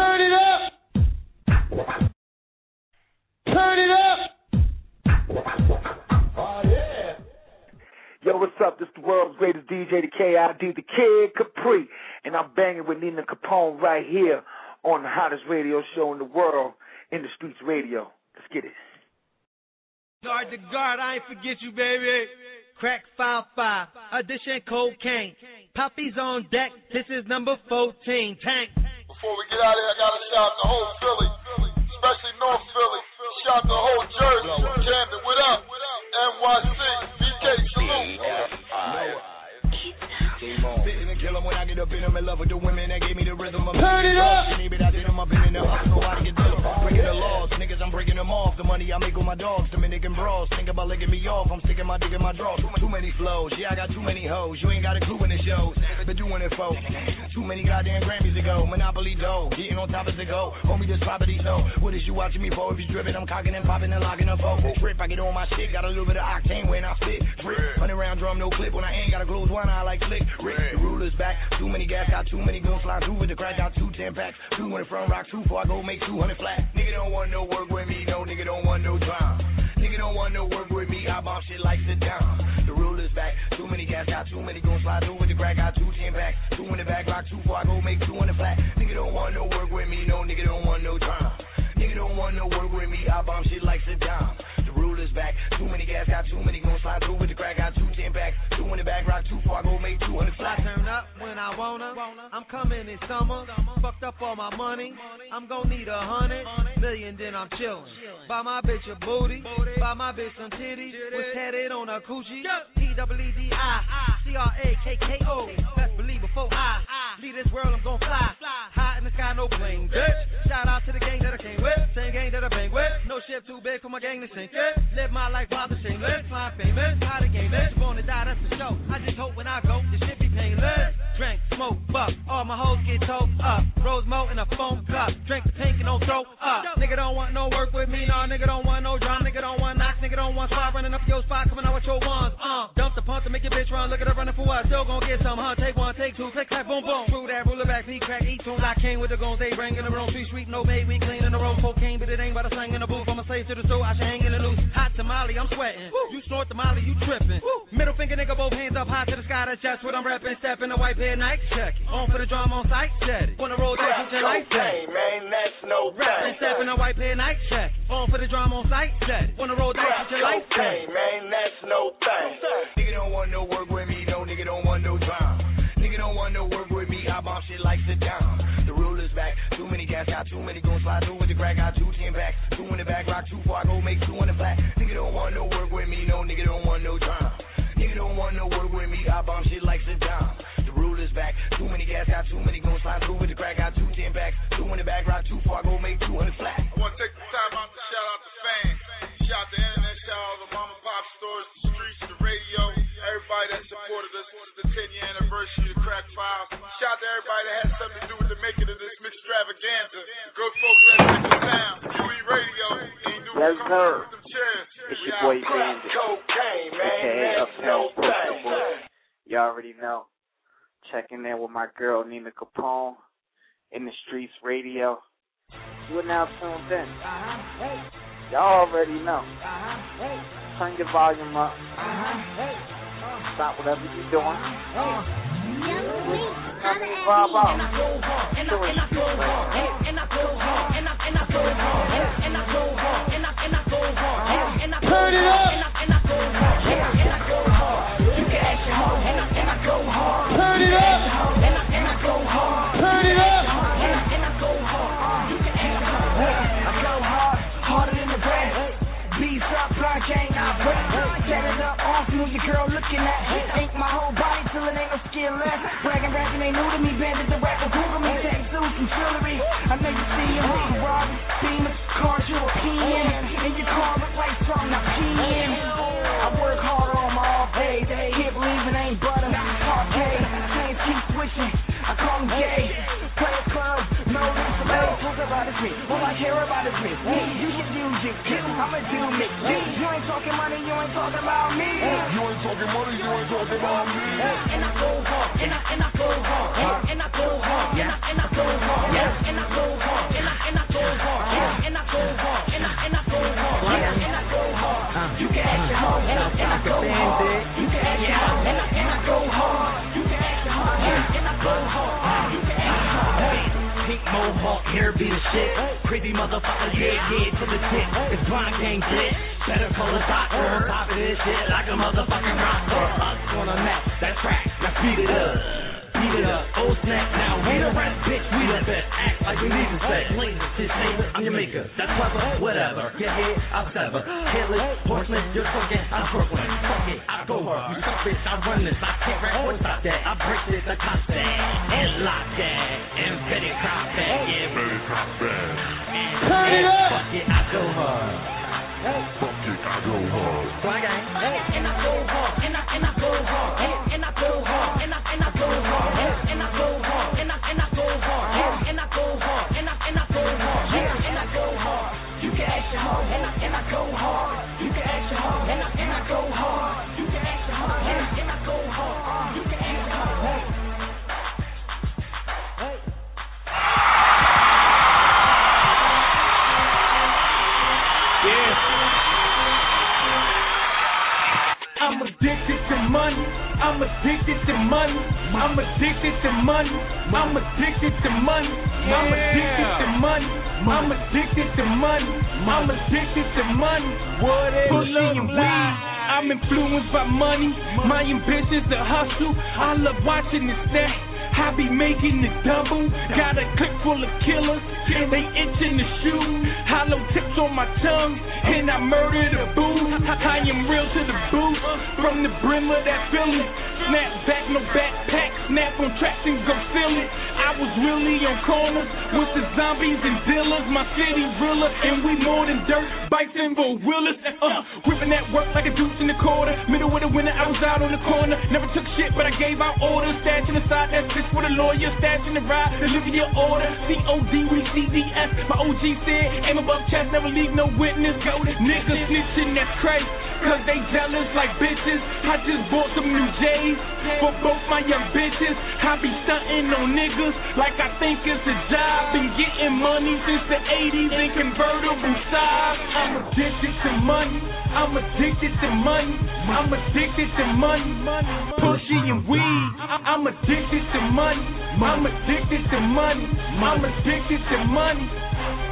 Turn it up. Turn it up. Oh yeah. Yo, what's up? This the world's greatest DJ, the KID, the Kid Capri, and I'm banging with Nina Capone right here on the hottest radio show in the world, In the Streets Radio. Let's get it. Guard the guard, I ain't forget you, baby. Crack five five, addition cocaine. Puppies on deck. This is number fourteen. Tank. Before we get out of here, I gotta shout out the whole Philly, especially North Philly. Shout out the whole Jersey, Camden, what up? NYC, BK, salute. Spitting and kill 'em when I get up in 'em in love with the women that gave me the rhythm. I'm Turn it up. Baby, I did 'em, I've been in the hospital, I can deal 'em. Breaking the laws, niggas, I'm breaking them off. The money I make with my dogs, Dominican bras. Think about licking me off, I'm sticking my dick in my drawers. Too, many flows, yeah, I got too many hoes. You ain't got a clue in the shows. Been doing it for too many goddamn Grammys ago. Monopoly dough, getting on top as it go. Homie, this property so. What is you watching me for? If you dripping, I'm cocking and popping and locking up. Oh, trip, I get on my shit, got a little bit of octane when I spit. Drip, hundred round drum, no clip. When I ain't got to close one eye like flick. Rick, the ruler's back. Too many gas, got too many guns flying through with the crack. Got two ten packs. Two in front, rock two I go make two hundred flat. Nigga don't want no work with me, no nigga don't want no drama. Nigga don't want no work with me, I bomb shit like Saddam. The rule is back. Too many gas, got too many guns slide through with the crack. Got two ten packs. Two in the back, rock two I go make two hundred flat. Nigga don't want no work with me, no nigga don't want no drama. Nigga don't want no work with me, I bomb shit like Saddam. The ruler's back. Too many gas, got too many guns slide through with the crack. Got two ten packs. Two in the back, rock before I go make two hundred I flat. turn up when I wanna. I'm coming in summer. Fucked up all my money. I'm gonna need a hundred million, then I'm chillin'. Buy my bitch a booty. Buy my bitch some titties. Was tatted on a coochie. P W E D I C R A K K O. Best believe before I leave this world, I'm gonna fly. High in the sky, no plane. Bitch. Shout out to the gang that I came with. Same gang that I bang with. No ship too big for my gang to sink it. Live my life while the shameless. Fly famous. How the game is. Born to die, that's the show. I just hope when I go, the shit be painless. Drink, smoke, fuck. All my hoes get towed up. Rose Mo in a phone cup. Drink the pink and don't throw up. Nigga don't want no work with me. No, nigga don't want no drama. Nigga don't want knocks. Nigga don't want spot running up your spot. Coming out with your ones. Uh, dump the punt to make your bitch run. Look at her running for what? Still gonna get some, huh? Take one, take two. Click, clack, boom, boom. Screw that, ruler back, beat, crack, eat tunes. I came with the guns. They bring in the room. Street, street, no baby. Clean in the road. Cocaine, but it ain't about to sing in the booth. I'm a slave to the store. I should hang in the loose. Hot tamale, I'm sweating. You snort the molly, you tripping. Middle finger, nigga, both hands up high to the sky. That's just what I'm repping. Step in the white pair, night check. On for the drama on sight, set it. Wanna roll that with your light set it. man, that's no Rapping, step in the white pair, night check. On for the drama on sight, set it. Wanna roll that with your light set man, that's no thing. Nigga don't want no work with me, no nigga don't want no drama. Nigga don't want no work with me, I bomb shit like Saddam. The ruler's back, too many gas, got too many guns slide through with the crack, got two ten packs. Two in the back, rock two before I go make two in the flat. Nigga don't want no work with me, no nigga don't want no drama. Nigga don't want no work with me, I bomb shit like Saddam. The ruler's back, too many gas, got too many guns slide through with the crack, got two ten packs. Two in the back, rock two before I go make two in the flat. I want to take the time out to shout out the fans. Shout out the internet, shout out the mom and pop stores, the streets, the radio, everybody that supported us. This is the 10 year anniversary of Crack Files. Shout out to everybody that had something to do with the making of this extravaganza. Good folks that took the town, UE Radio, ain't new Yes, sir. with them chairs. It's your boy Bandit, already know. Checking in with my girl Nina Capone in the streets radio. You are now tuned in. Uh-huh. Y'all already know. Uh-huh. Turn your volume up. Uh-huh. Stop whatever you're doing. I mean, vibe out. Doing streets radio. Turn it up. Turn ain't new to me. Bandit the rapper, Google me. Tattoos and jewelry. I know you see him. Ferrari, Beamer, cars European. And your car look like something I in. I work harder on my off days. Can't believe it ain't butter. Arcade, chains keep switching. I call him gay. Play a club, no the bass. Talk about is me. All I care about is me. Me, you can music. I'ma do me. You ain't talking money, you ain't talking about me. You ain't talking money, you ain't talking about me. And I go hard, and I and I hard, and I go hard, and I go hard, yeah, and I go hard, and I go hard, yeah, and I go hard, and I go hard. You can act your hard, and I go hard. You can act your hard, and I go hard. You can act your hard, and I go hard. Pink mohawk hair be the shit. Pretty motherfucker, yeah, yeah, to the tip. It's blind gang. Better call a doctor. Poppin' this shit like a motherfucking rocker. Us on a map, that's right. Now speed it up beat it up. Oh snap, now we the rest, bitch, we the best. Act like we need to say. This nigga, I'm your maker. That's clever, whatever. Get hit, I'll sever. Careless, horseman, you're talking, I'm Brooklyn. Fuck it, I go hard. You suck bitch, I run this. I can't rap or stop that. I break this, I cop that. And lock that. And Betty crop that. Yeah, Betty crop that. Turn it up. Fuck it, I go hard. Fuck it, I go hard. Fly gang. And I go hard, and I money. I'm addicted to money. I'm addicted to money. I'm addicted to money. I'm addicted to money. I'm addicted to money. What is Pussy and weed. I'm influenced by money. My ambition's to hustle. I love watching it stack. I be making the double. Got a clip full of killers. They itching to shoot. Hollow tips on my tongue. And I murder the booth. I am real to the booth. From the brim of that Philly. Snap back, no backpack. Snap on tracks and go feel it. I was really on corners with the zombies and dealers. My city realer. And we more than dirt. Bikes and four wheelers. Uh, whipping that work like a deuce in the quarter. Middle of the winter, I was out on the corner. Never took shit, but I gave out orders. Stashing bitch for the lawyer. Stashing the ride. Deliver your order. C-O-D, we C-D-S. My OG said, aim above chest, never leave no witness. Go to niggas snitching, that's crazy. Cause they jealous like bitches. I just bought some new J's for both my young bitches. I be stunting on niggas like I think it's a job. Been getting money since the 80s in convertible size. I'm addicted to money. I'm addicted to money. I'm addicted to money. Pushy and weed. I'm addicted to money. I'm addicted to money. I'm addicted to money.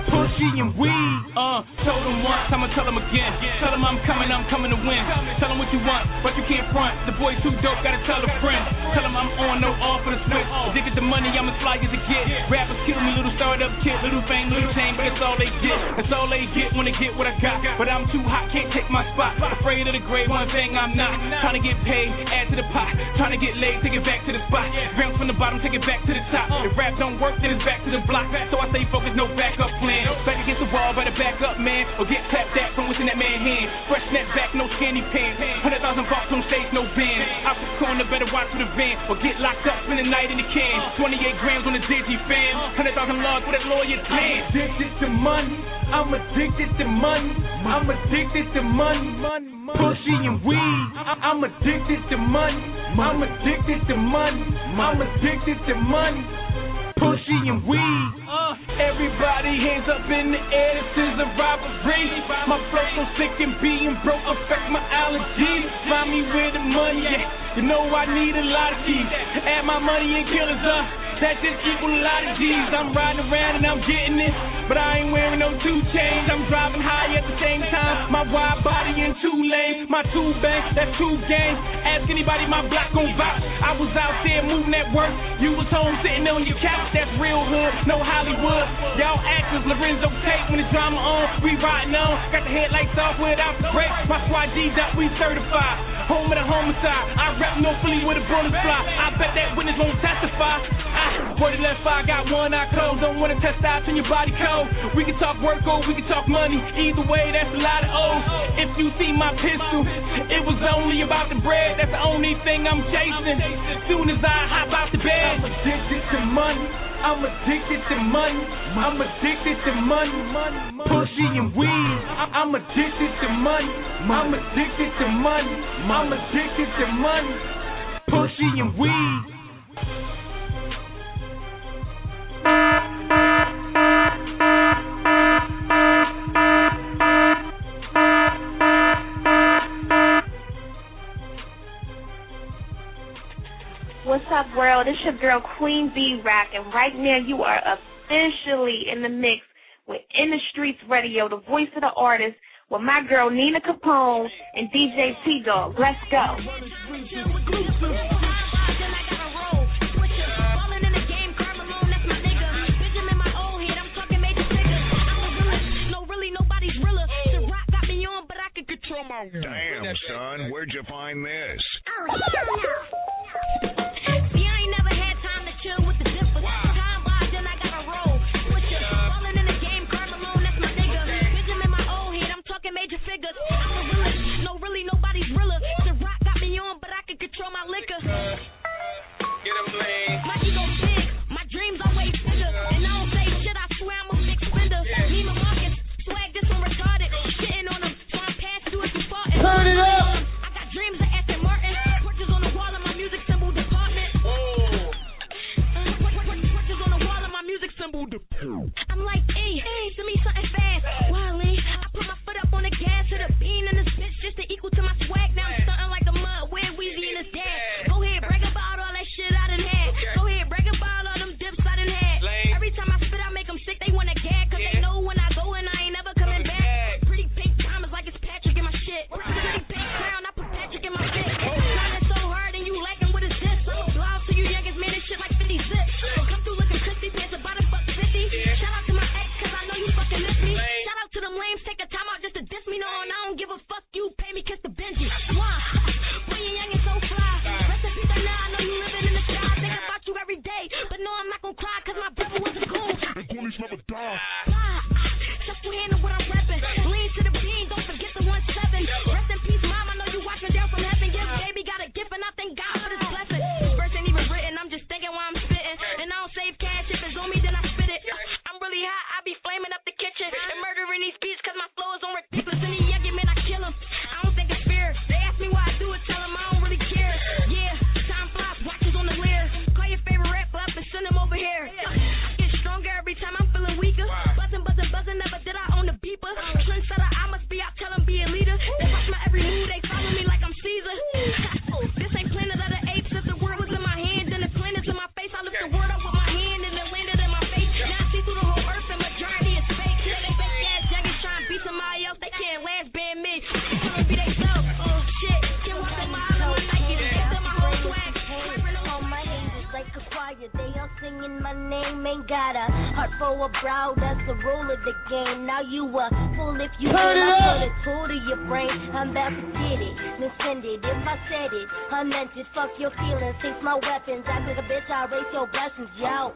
Pushy and weed. Uh, told them once, I'ma tell them again. Tell them I'm coming, I'm coming to win. Tell them what you want, but you can't front. The boy too dope, gotta tell a friend. Tell them I'm on, no off for the switch. Addicted to money, I'm as fly as it get. Rappers kill me, little startup kid, little fame, little chain, but that's all they get. That's all they get when they get what I got. But I'm too hot, can't take my spot. Afraid of the grave, one thing I'm not. Trying to get paid, add to the pot. Trying to get laid, take it back to the spot. Bounce from the bottom, take it back to the top. If rap don't work, then it's back to the block. So I stay focused, no backup plan. Back against the wall, better back up, man. Or get clapped at from within that man hand. Fresh snap back, no skinny pants. Hundred thousand bucks on stage, no band. Out the corner, better watch for the van. Or get locked up, spend the night in the can. 28 grams on the digi fan. Hundred thousand logs with that lawyer plan. Addicted to money. I'm addicted to money. I'm addicted to money. Pushy and weed. I'm addicted to money. I'm addicted to money. I'm addicted to money. Pushy and weed. Uh, everybody hands up in the air. This is a robbery. My flow so sick and being broke affect my allergies. Find me where the money at. You know I need a lot of keys. Add my money and killers up. That just equal a lot of G's. I'm riding around and I'm getting it. But I ain't wearing no two chains. I'm driving high at the same time. My wide body in two lanes. My two banks, that's two gangs. Ask anybody, my block gon' vouch. I was out there moving at work. You was home sitting on your couch. That's real hood, no Hollywood. Y'all actors, Lorenzo Tate when the drama on. We riding on. Got the headlights off without the brakes. My squad G's up, we certified. Home of the homicide. I rap no Philly with a bullets fly. I bet that witness won't testify. The left eye, got one eye closed. Don't wanna test out in your body code. We can talk work or we can talk money. Either way, that's a lot of O's. If you see my pistol, it was only about the bread. That's the only thing I'm chasing. Soon as I hop out the bed, I'm addicted to money. I'm addicted to money. I'm addicted to money. Pushy and weed. I'm addicted to money. I'm addicted to money. I'm addicted to money. Pushy and weed. What's up, world? It's your girl Queen B Rock, and right now you are officially in the mix with In the Streets Radio, the voice of the artist, with my girl Nina Capone and DJ T Dog. Let's go. Damn, son, where'd you find this? Oh, bitch, I raise your blessings, yo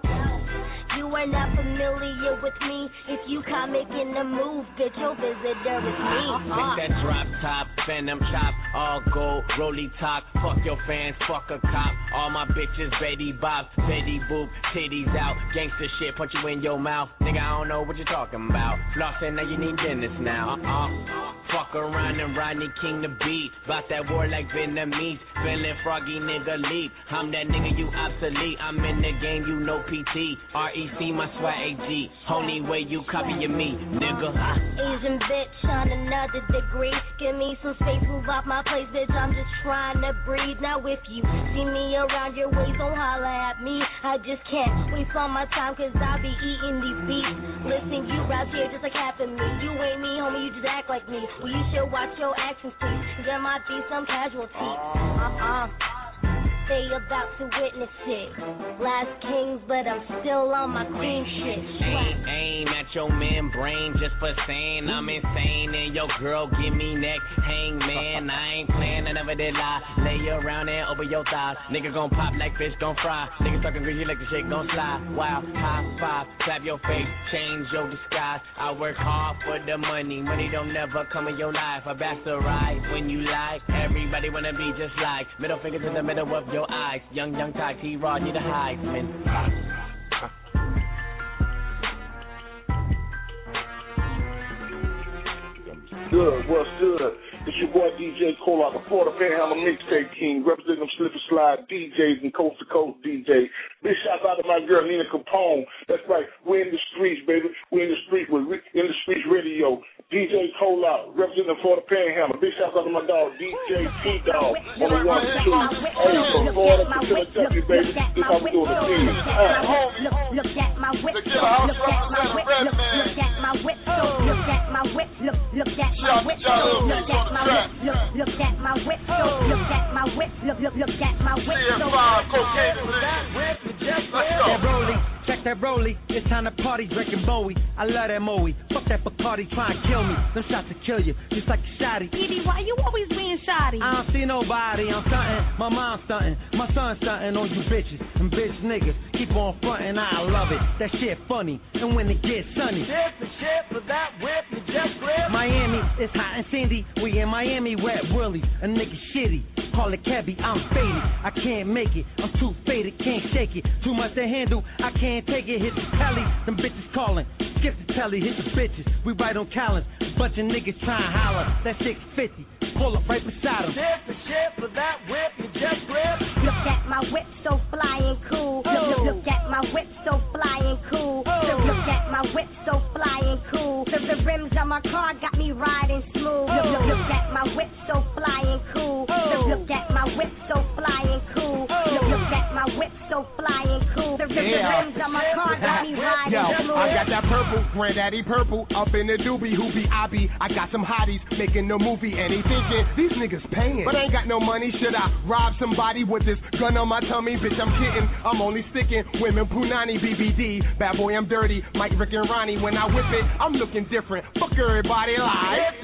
you can't familiar with me. If you come in the move, bitch, you'll visit her with me. Uh uh. Make that drop top, phantom chop, all gold, rolly top. Fuck your fans, fuck a cop. All my bitches, Betty bob, Betty boob, titties out. Gangster shit, punch you in your mouth. Nigga, I don't know what you're talking about. Flossing, now you need dentist now. Uh-uh. Fuck around and Rodney King the beat. Bout that war like Vietnamese. Feeling froggy nigga leap. I'm that nigga you obsolete. I'm in the game, you know PT. REC my swag AG. Only way you copy me, nigga. Asian bitch on another degree. Give me some space, move off my place, bitch. I'm just trying to breathe. Now if you see me around your waist, don't holler at me. I just can't waste all my time cause I be eating these beats. Listen, you rap here just like half of me. You ain't me, homie, you just act like me. Well, you should watch your actions, please. There might be some casualties. Uh-huh. Uh-uh they about to witness it. Last kings, but I'm still on my queen shit. Aim, at your membrane just for saying I'm insane. And your girl give me neck hang, man. I ain't playing, I never did lie. Lay around and over your thighs. Nigga gon' pop like fish gon' fry. Nigga talking greasy like the shit gon' slide. Wow, high five, slap your face, change your disguise. I work hard for the money. Money don't never come in your life. A bastard rise when you lie. Everybody wanna be just like middle fingers in the middle of your eyes. Young, young Ty T Rod, you the Heisman. Good, what's good? It's your boy DJ Cole out the Florida Panhandle Mixtape King, representing them slip and slide DJs and coast to coast DJs. Big shout out to my girl Nina Capone. That's right, we're in the streets, baby. We're in the streets with in the streets radio. DJ Cole out, representing Florida Panhandle. Big shout out to my dog DJ T Dog on the one two. Hey, from Florida to Philadelphia, baby. This how we doing the thing. Look, look at my whip, look at my whip, look, look at my whip, look, look at my whip, look, look at my whip, look at my whip, look, look at my whip, look at my whip, look, look, look at my whip. That Broly, check that Broly. It's time to party, drinking Bowie. I love that Moe. Fuck that Bacardi, try and kill me. Them shots to kill you, just like a shotty. Edie, why you always being shoddy? I don't see nobody, I'm stunting. My mom's stunting. My son's stunting on you bitches. And bitch niggas keep on fronting, I love it. That shit funny. And when it gets sunny. Shit for shit for that whip you just grip. Miami, it's hot and sandy. We in Miami, wet willies. A nigga shitty. Call it cabby, I'm faded. I can't make it. I'm too faded, can't shake it. Too much to handle, I can't take it. Hit the telly, them bitches calling. Skip the telly, hit the bitches. We right on Collins. Bunch of niggas trying to holler. That 650. Pull up right beside them. Shit for shit for that whip you just grip. Look at my whip, so fly and cool. Look, look, oh. look at my whip, so fly and cool. Look, look oh. at my whip, so fly and cool. The, the rims on my car got me riding got that purple, granddaddy purple, up in the doobie, hoopie, obby. I got some hotties making the movie, and they thinking these niggas paying. But I ain't got no money, should I rob somebody with this gun on my tummy? Bitch, I'm kidding, I'm only sticking women, Punani, BBD. Bad boy, I'm dirty, Mike, Rick, and Ronnie. When I whip it, I'm looking different. Fuck everybody live.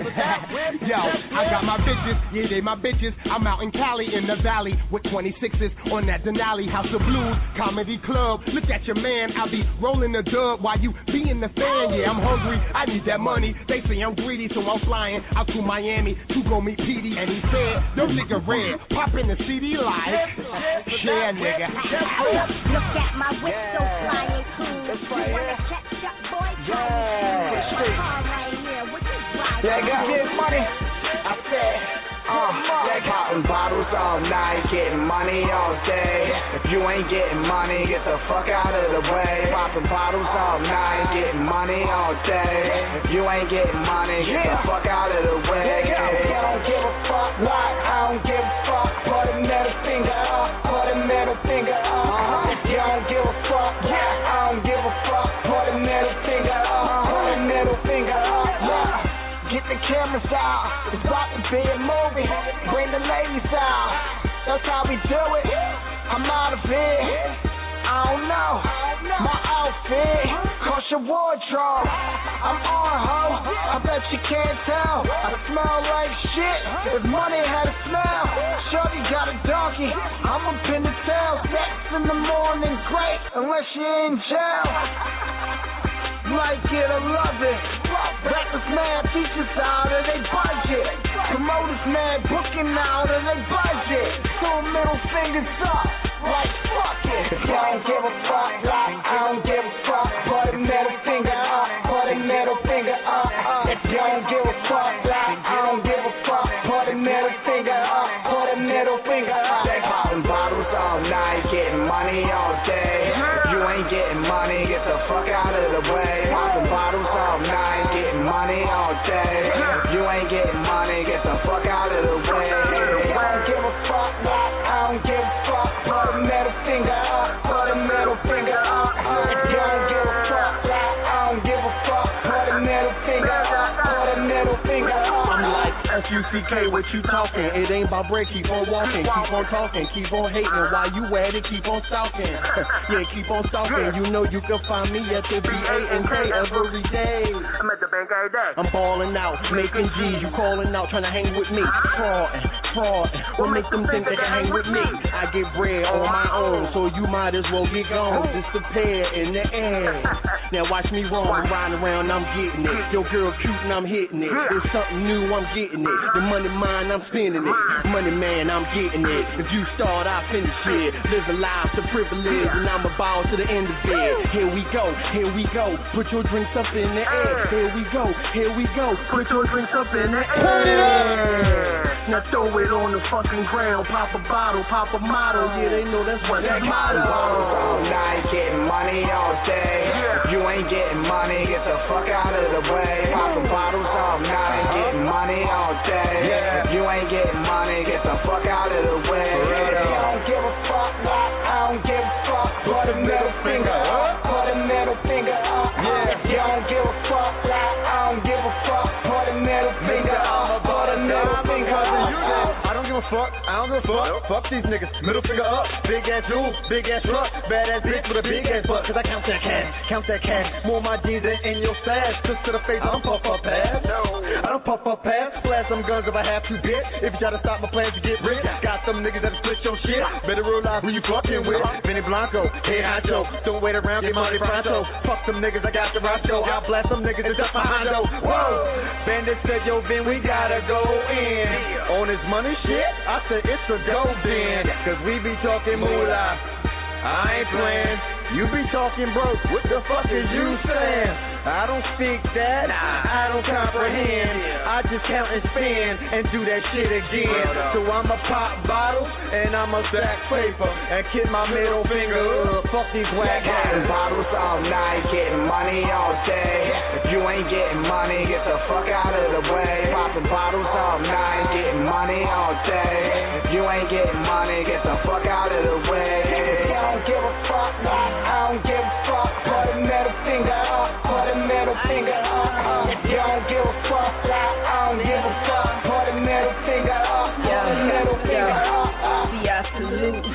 Yo, I got my bitches, yeah, they my bitches. I'm out in Cali in the valley with 26s on that Denali House of Blues Comedy Club. Look at your man, I'll be rolling the dub while you be in the fan. Yeah, I'm hungry, I need that money. They say I'm greedy, so I'm flying out to Miami to go meet Petey. And he said, no nigga red, pop in the CD live. Yeah, nigga. Look at my whip, so fly and cool. You wanna catch up, boy? Yeah. right here. What you driving? Yeah, got this money. I said, uh, they popping bottles all night, getting money all day. If you ain't getting money, get the fuck out of the way. Popping bottles all night, getting money all day. If you ain't getting money, get the fuck out of the way. Yeah. I don't give a fuck why, I don't give a fuck. Put a middle finger up, put a middle finger up. If you don't give a fuck why, I don't give a fuck. Put a middle finger up, put a middle finger up. Yeah. Get the cameras out. It's about to be a movie. Ladies out. That's how we do it. I'm out of bed. I don't know. My outfit. Cost your wardrobe. I'm on ho. I bet you can't tell. I smell like shit. If money had a smell. Shorty got a donkey. I'm up in the tail. Sex in the morning. Great. Unless you're in jail. Like it or love it. Rappers mad, features out of they budget. Promoters mad, booking out of they budget. Two middle fingers up, like fuck it. You don't give a fuck, like I don't the fuck out F-U-C-K, what you talking? It ain't about break, keep on walking, keep on talking, keep on hating. While you at it, keep on stalking. yeah, keep on stalking. You know you can find me at the B-A and K every day. I'm at the bank every day. I'm balling out, making G's. You calling out, trying to hang with me. Fraudin', What make them think they can hang with me? I get bread on my own, so you might as well get gone. Disappear in the air. Now watch me roll, I'm riding around, I'm getting it. Your girl cute and I'm hitting it. There's something new, I'm getting it. The money mine, I'm spending it. Money man, I'm getting it. If you start, I finish it. Live a life to privilege, and I'm a ball to the end of it. Here we go, here we go. Put your drinks up in the air. Here we go, here we go. Put your drinks up in the air. Now throw it on the fucking ground. Pop a bottle, pop a model. Yeah, they know that's what that motto. All night, getting money all day. If you ain't getting money, get the fuck out of the way. Popping bottles all night, getting money all day. If you ain't getting money, get the fuck out of the way. Fuck, I don't give a fuck. These niggas. Middle finger up, big ass jewel, big ass truck, bad ass bitch with a big ass butt. Cause I count that cash, count that cash. More my jeans than in your stash. Just to the face, I don't puff up pass. No, I don't puff up pass. Blast some guns if I have to, bitch. If you try to stop my plans to get rich, got some niggas that split your shit. Better realize who you fucking with. Benny Blanco, hey Hacho. Don't wait around, get money pronto. Fuck some niggas, I got the Roscoe. I'll blast some niggas and duck my Hondo. Whoa! Bandit said, yo, Ben, we gotta go in. On this money shit, I said it's a go then. Cause we be talking moolah. I ain't playing. You be talking broke. What the fuck is you saying? I don't speak that. I don't comprehend. I just count and spend and do that shit again. So I'ma pop bottles and I'ma stack paper and kick my middle finger up. Fuck these whack Popping bottles all night, getting money all day. If you ain't getting money, get the fuck out of the way. Popping bottles all night, getting money all day. If you ain't getting money, get the fuck out of the way. I don't give a fuck, I don't give a fuck. Put a middle finger up, put a middle finger up. If you don't give a fuck, I don't give a fuck. Put a middle finger up, put a middle finger up. See, I salute.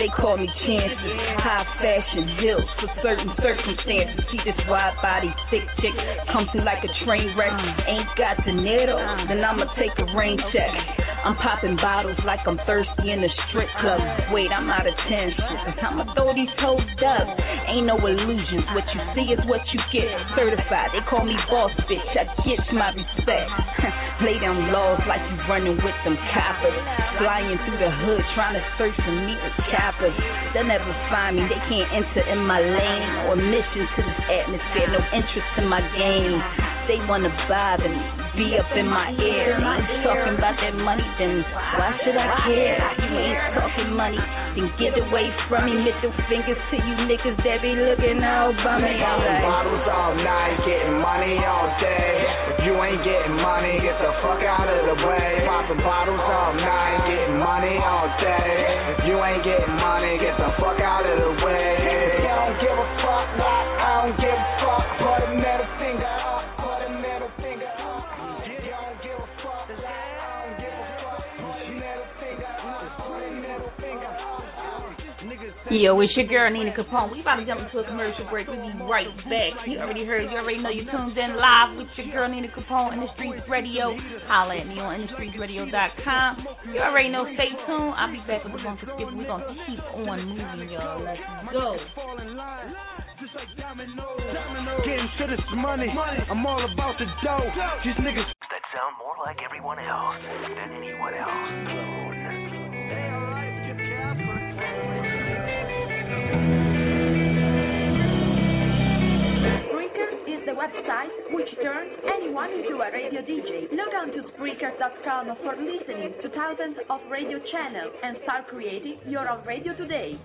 they call me chances. High fashion bills for certain circumstances. See this wide body, thick chick come through like a train wreck. Uh. Ain't got dinero, uh. then I'ma take a rain check. I'm popping bottles like I'm thirsty in the strip club. Wait, I'm out of ten. I'ma throw these hoes up. Ain't no illusions. What you see is what you get. Certified. They call me boss bitch. I get my respect. Lay down laws like you running with them coppers. Flying through the hood trying to search for me with coppers. They'll never find me. They can't enter in my lane or mission to this atmosphere. No interest in my game. They wanna bother me, be up in my ear. I'm talking about that money, then why should I care? You ain't talking money, then get away from me. Middle fingers to you niggas that be looking all bummy. Like, bottles all night, getting money all day. If you ain't getting money, get the fuck out of the way. Popping bottles all night, getting money all day. If you ain't getting money, get the fuck out of the way. Up. Yo, it's your girl Nina Capone. We about to jump into a commercial break. We'll be right back. You already heard, you already know you're tuned in live with your girl Nina Capone in the Streets Radio. Holla at me on InTheStreetsRadio.com. You already know, stay tuned. I'll be back with the phone skip. We're going to keep on moving, y'all. Let's go. Getting to this money. I'm all about the dough. These niggas that sound more like everyone else than anyone else. Website which turns anyone into a radio DJ. Log on to Spreaker.com for listening to thousands of radio channels and start creating your own radio today.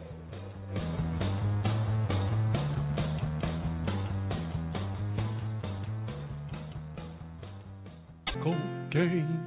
Cocaine.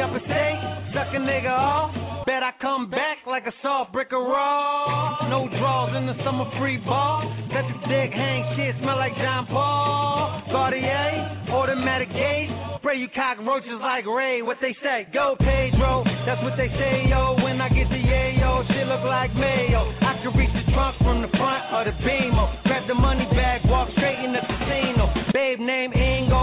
Up and stay, suck a nigga off. Bet I come back like a soft brick of raw. No draws in the summer free ball. Let the dick hang shit, smell like John Paul. Cartier, automatic gauge. Spray you cockroaches like Ray. What they say? Go Pedro. That's what they say, yo. When I get the yayo, shit look like mayo. I can reach the trunk from the front of the beamer. Grab the money bag, walk straight in the casino. Babe name Ingo,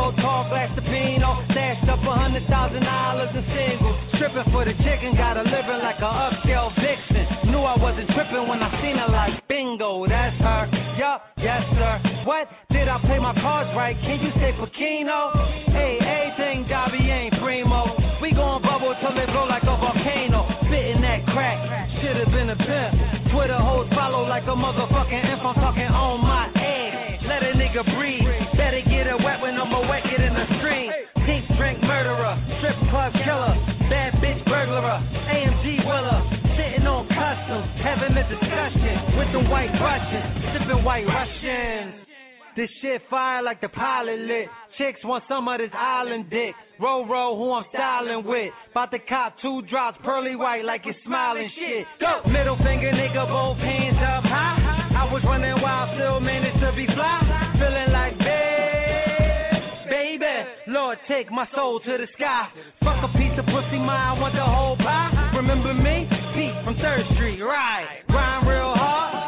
tall glass of Pino. Stashed up a hundred thousand dollars in singles. Tripping for the chicken, got a living like a upscale vixen. Knew I wasn't tripping when I seen her like bingo, that's her. Yup, yes sir. What? Did I play my cards right? Can you say Pacino? Hey, everything Dobby ain't primo. We gon' bubble till it blow like a volcano. Spitting that crack, should've been a pimp. Twitter hoes follow like a motherfucking imp. I'm talking on my egg. Let a nigga breathe. Better get it white Russians, sipping white Russians. This shit fire like the pilot lit. Chicks want some of this island dick. Roll, roll, who I'm styling with. About to cop two drops, pearly white like it's smiling shit. Go! Middle finger, nigga, both hands up high. I was running wild, still managed to be fly. Feeling like babe, baby. Lord, take my soul to the sky. Fuck a piece of pussy, I want the whole pie. Remember me? Pete from Third Street, right. Grind real hard,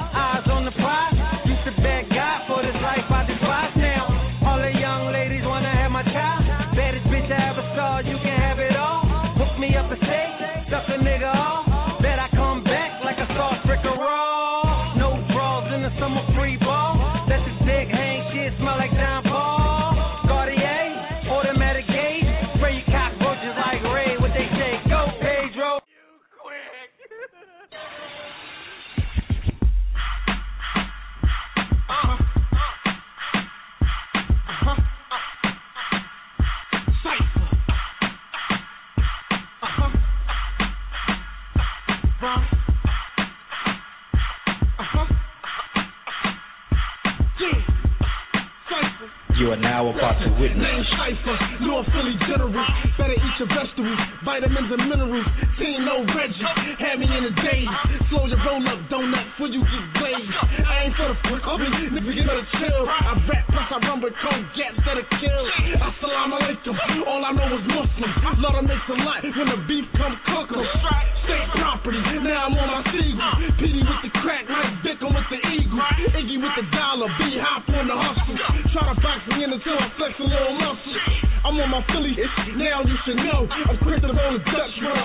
with the dollar, B hop on the hustle. Try to box me in until I flex a little muscle. I'm on my Philly, now you should know. I'm quick to roll the Dutch, run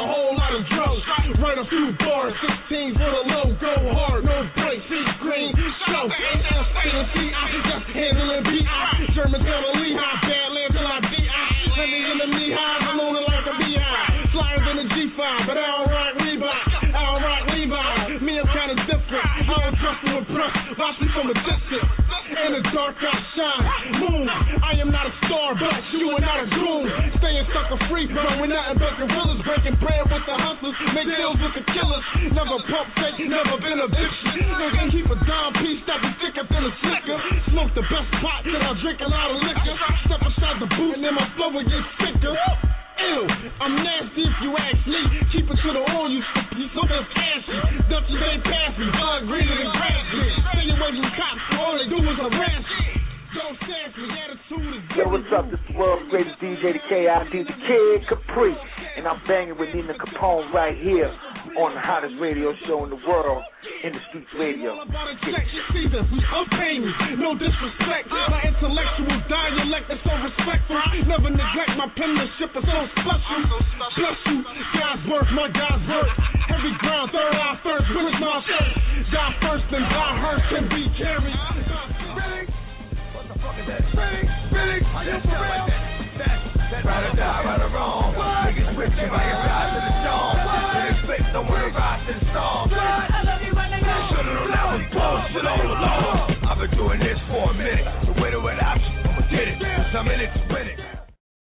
DJ, the KID, the Kid Capri. And I'm banging with Nina Capone right here on the hottest radio show in the world. In the Streets Radio. Me, no disrespect. My intellectual dialect is so respectful. Never neglect my penmanship is so special. Bless you, God's birth, my God's birth. Heavy ground, third eye first, finish my shirt. Die first, then die hurt can be carried. What the fuck is that? Spinning, spinning, are you for real? Right or wrong. Niggas with by your side to the storm. To the split, don't worry, rise to the. I love you, my nigga. Should've known. I've been doing this for a minute, so wait a it. Cause I'm in it to